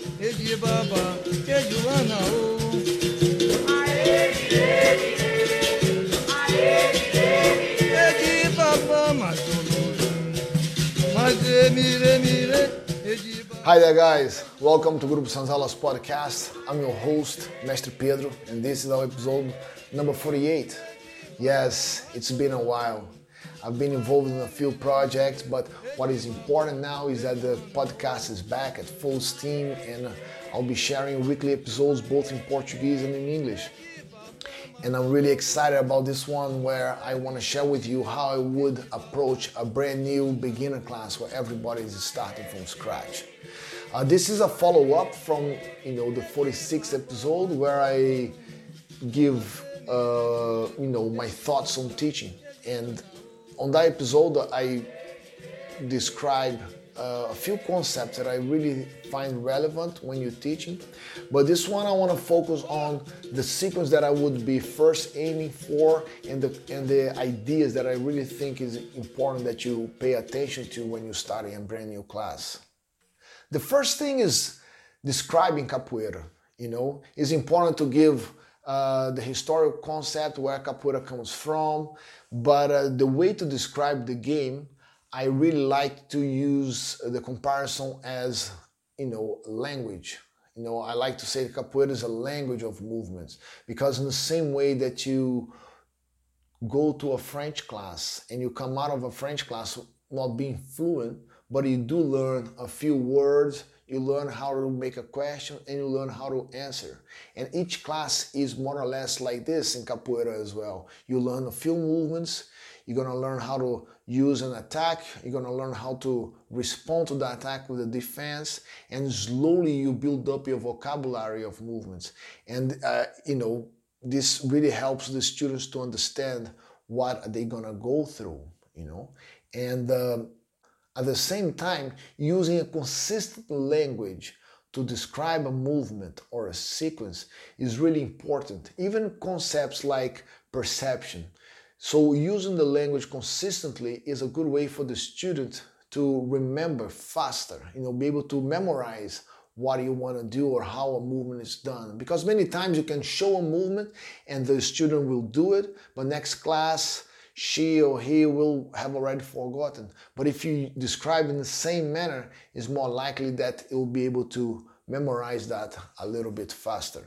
Edi Baba, Ejuana, oh. Edi Baba, Matolo, Made Mire Mire, Edi. Hi there, guys. Welcome to Grupo Sanzalas podcast. I'm your host, Mestre Pedro, and this is our episode number 48. Yes, it's been a while. I've been involved in a few projects, but what is important now is that the podcast is back at full steam and I'll be sharing weekly episodes both in Portuguese and in English. And I'm really excited about this one where I want to share with you how I would approach a brand new beginner class where everybody is starting from scratch. Uh, this is a follow up from you know the 46th episode where I give uh, you know my thoughts on teaching and on that episode I describe uh, a few concepts that I really find relevant when you're teaching. But this one I want to focus on the sequence that I would be first aiming for and the and the ideas that I really think is important that you pay attention to when you're starting a brand new class. The first thing is describing capoeira. You know, it's important to give uh, the historical concept where capoeira comes from, but uh, the way to describe the game I really like to use the comparison as, you know, language. You know, I like to say capoeira is a language of movements because in the same way that you go to a French class and you come out of a French class not being fluent, but you do learn a few words, you learn how to make a question and you learn how to answer. And each class is more or less like this in capoeira as well. You learn a few movements, you're gonna learn how to use an attack. You're gonna learn how to respond to the attack with a defense, and slowly you build up your vocabulary of movements. And uh, you know this really helps the students to understand what are they're gonna go through. You know, and uh, at the same time using a consistent language to describe a movement or a sequence is really important. Even concepts like perception so using the language consistently is a good way for the student to remember faster, you know, be able to memorize what you want to do or how a movement is done. Because many times you can show a movement and the student will do it, but next class she or he will have already forgotten. But if you describe in the same manner, it's more likely that it will be able to memorize that a little bit faster.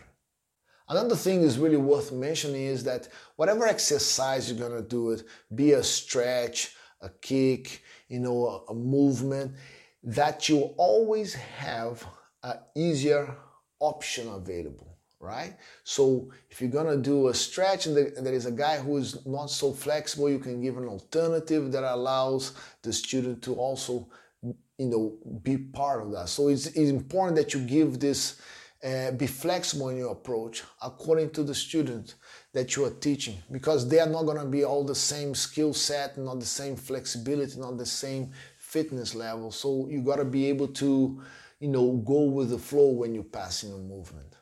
Another thing is really worth mentioning is that whatever exercise you're gonna do it, be a stretch, a kick, you know, a, a movement, that you always have an easier option available, right? So if you're gonna do a stretch and there is a guy who is not so flexible, you can give an alternative that allows the student to also, you know, be part of that. So it's, it's important that you give this uh, be flexible in your approach according to the student that you are teaching because they are not to be all the same skill set not the same flexibility not the same fitness level so you got to be able to you know go with the flow when you're passing a movement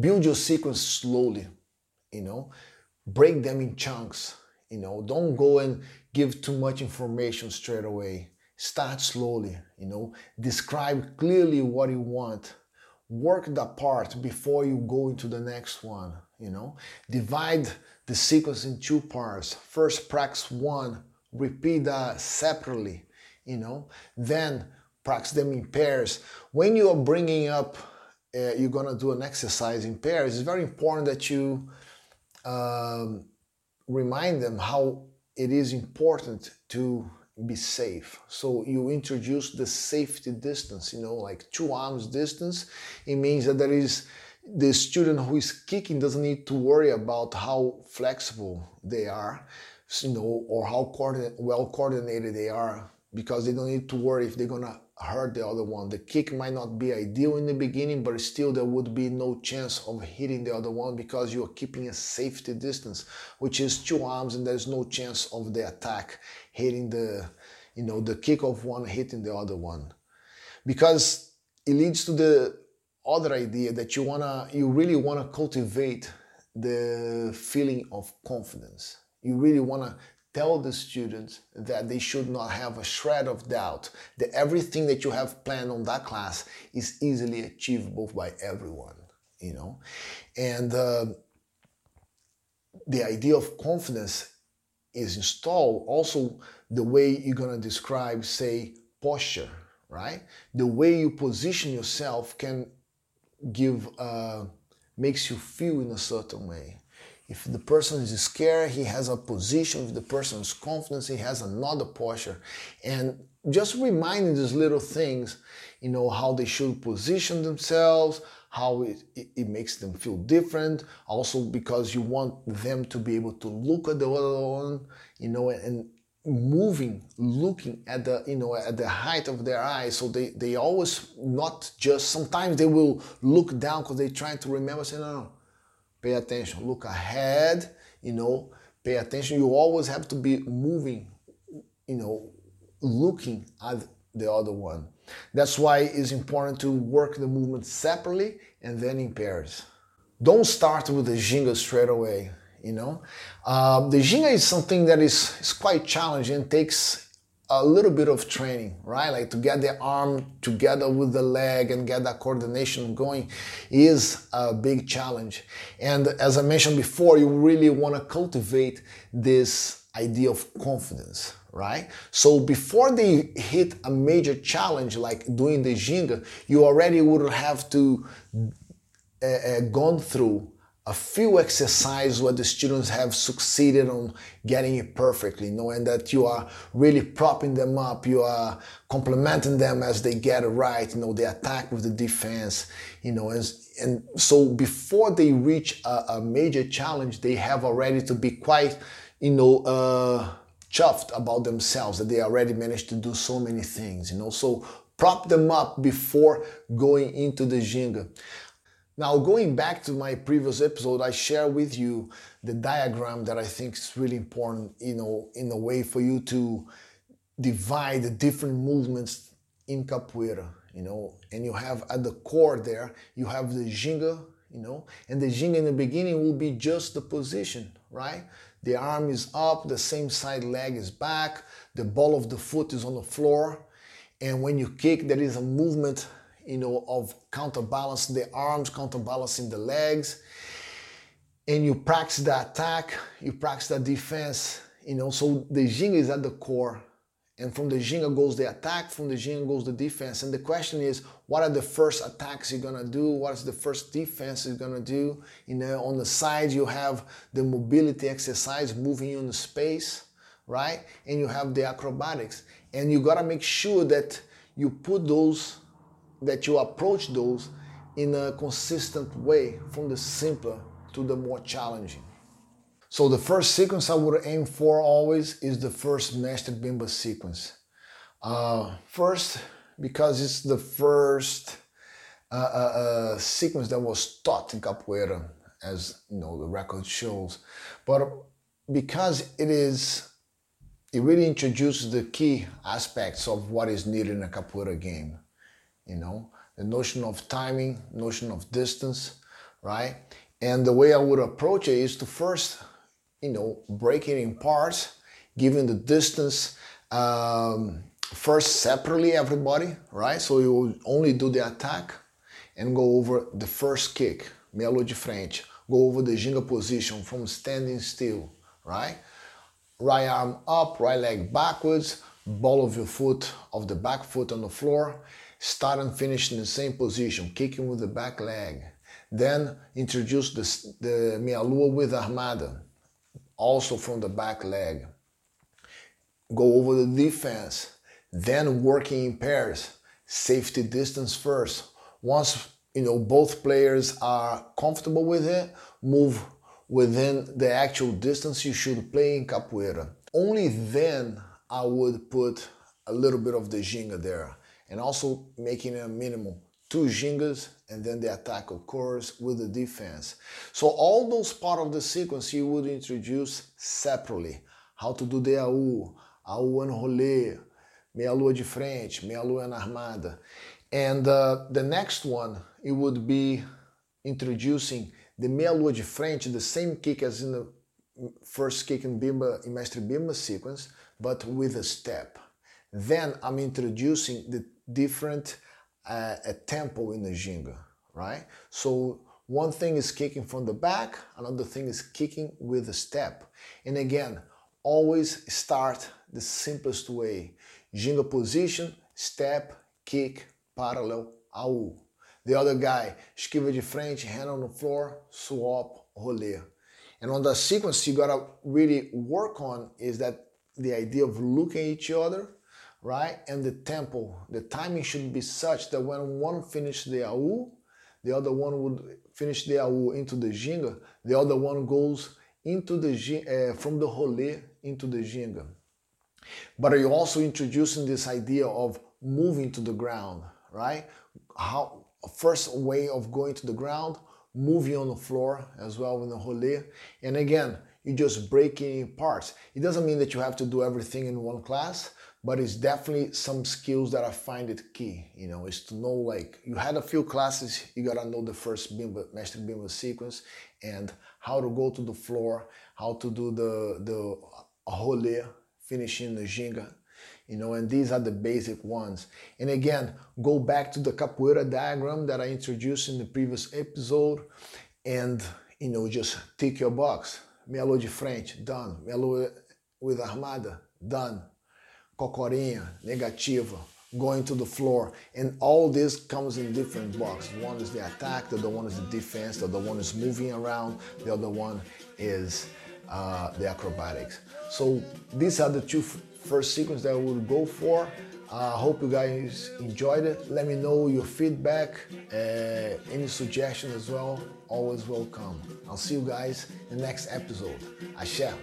build your sequence slowly you know. Break them in chunks you know. Don't go and give too much information straight away. Start slowly you know. Describe clearly what you want. Work that part before you go into the next one you know. Divide the sequence in two parts. First practice one. Repeat that separately you know. Then practice them in pairs. When you are bringing up uh, you're gonna do an exercise in pairs it's very important that you um, remind them how it is important to be safe. So you introduce the safety distance, you know, like two arms distance. It means that there is the student who is kicking doesn't need to worry about how flexible they are, you know, or how well coordinated they are, because they don't need to worry if they're gonna hurt the other one. The kick might not be ideal in the beginning, but still there would be no chance of hitting the other one because you are keeping a safety distance, which is two arms, and there's no chance of the attack hitting the, you know, the kick of one hitting the other one, because it leads to the other idea that you wanna, you really wanna cultivate the feeling of confidence. You really wanna tell the students that they should not have a shred of doubt that everything that you have planned on that class is easily achievable by everyone you know? And uh, the idea of confidence is installed. Also the way you're going to describe say posture right? The way you position yourself can give uh, makes you feel in a certain way if the person is scared, he has a position. If the person is confident, he has another posture. And just reminding these little things, you know, how they should position themselves, how it, it, it, makes them feel different. Also, because you want them to be able to look at the other one, you know, and moving, looking at the, you know, at the height of their eyes. So they, they always not just, sometimes they will look down because they're trying to remember, say, no, no, pay attention, look ahead, you know, pay attention. You always have to be moving, you know, looking at the other one. That's why it's important to work the movement separately and then in pairs. Don't start with the ginga straight away. You know, uh, the ginga is something that is, is quite challenging. takes a little bit of training, right? Like to get the arm together with the leg and get that coordination going is a big challenge. And as I mentioned before, you really want to cultivate this idea of confidence, right? So before they hit a major challenge like doing the ginga, you already would have to uh, uh, gone through a few exercises where the students have succeeded on getting it perfectly, knowing that you are really propping them up, you are complimenting them as they get it right, you know, they attack with the defense, you know, and, and so before they reach a, a, major challenge, they have already to be quite, you know, uh, chuffed about themselves that they already managed to do so many things, you know, so prop them up before going into the ginga. Now, going back to my previous episode, I share with you the diagram that I think is really important, you know, in a way for you to divide the different movements in capoeira, you know, and you have at the core there, you have the ginga, you know, and the ginga in the beginning will be just the position, right? The arm is up, the same side leg is back, the ball of the foot is on the floor, and when you kick, there is a movement you know, of counterbalancing the arms, counterbalancing the legs. And you practice the attack, you practice the defense, you know. So the ginga is at the core. And from the ginga goes the attack, from the ginga goes the defense. And the question is, what are the first attacks you're gonna do? What is the first defense you're gonna do? You know, on the side you have the mobility exercise, moving in the space, right? And you have the acrobatics. And you gotta make sure that you put those that you approach those in a consistent way from the simpler to the more challenging. So the first sequence I would aim for always is the first Mestre Bimba sequence. Uh, first, because it's the first uh, uh, uh, sequence that was taught in capoeira, as you know the record shows, but because it is, it really introduces the key aspects of what is needed in a capoeira game you know, the notion of timing, notion of distance, right? And the way I would approach it is to first, you know, break it in parts, given the distance, um, first separately everybody, right? So you will only do the attack and go over the first kick, meia de frente, go over the ginga position from standing still, right? Right arm up, right leg backwards, ball of your foot of the back foot on the floor, Start and finish in the same position, kicking with the back leg. Then introduce the, the meia lua with armada, also from the back leg. Go over the defense, then working in pairs, safety distance first. Once you know both players are comfortable with it, move within the actual distance you should play in capoeira. Only then I would put a little bit of the ginga there and also making a minimum two gingas and then the attack of occurs with the defense. So all those part of the sequence you would introduce separately. How to do the AU, AU en rolê, meia lua de frente, meia lua armada. And uh, the next one, it would be introducing the meia lua de frente, the same kick as in the first kick in Bimba in Mestre Bimba sequence, but with a step. Then I'm introducing the different uh, tempo in the ginga, right? So one thing is kicking from the back, another thing is kicking with a step. And again, always start the simplest way. Ginga position, step, kick, parallel, AU. The other guy, esquiva de frente, hand on the floor, swap, rolê. And on the sequence you gotta really work on is that the idea of looking at each other, right? And the tempo, the timing should be such that when one finishes the AU, the other one would finish the AU into the ginga, the other one goes into the uh, from the rolê into the ginga. But are you also introducing this idea of moving to the ground, right? How first way of going to the ground, moving on the floor as well in the rolê. And again, you just break it in parts. It doesn't mean that you have to do everything in one class, but it's definitely some skills that I find it key. You know, is to know like you had a few classes, you gotta know the first bimba, master bimba sequence and how to go to the floor, how to do the the rolê, finishing the ginga, you know, and these are the basic ones. And again, go back to the capoeira diagram that I introduced in the previous episode and, you know, just tick your box. Melo de frente, done. Melo with armada, done. Cocorinha, negativa, going to the floor. And all this comes in different boxes. One is the attack, the other one is the defense, the other one is moving around, the other one is uh, the acrobatics. So these are the two first sequence that I will go for. I uh, hope you guys enjoyed it. Let me know your feedback, uh, any suggestion as well. Always welcome. I'll see you guys in the next episode. Axé.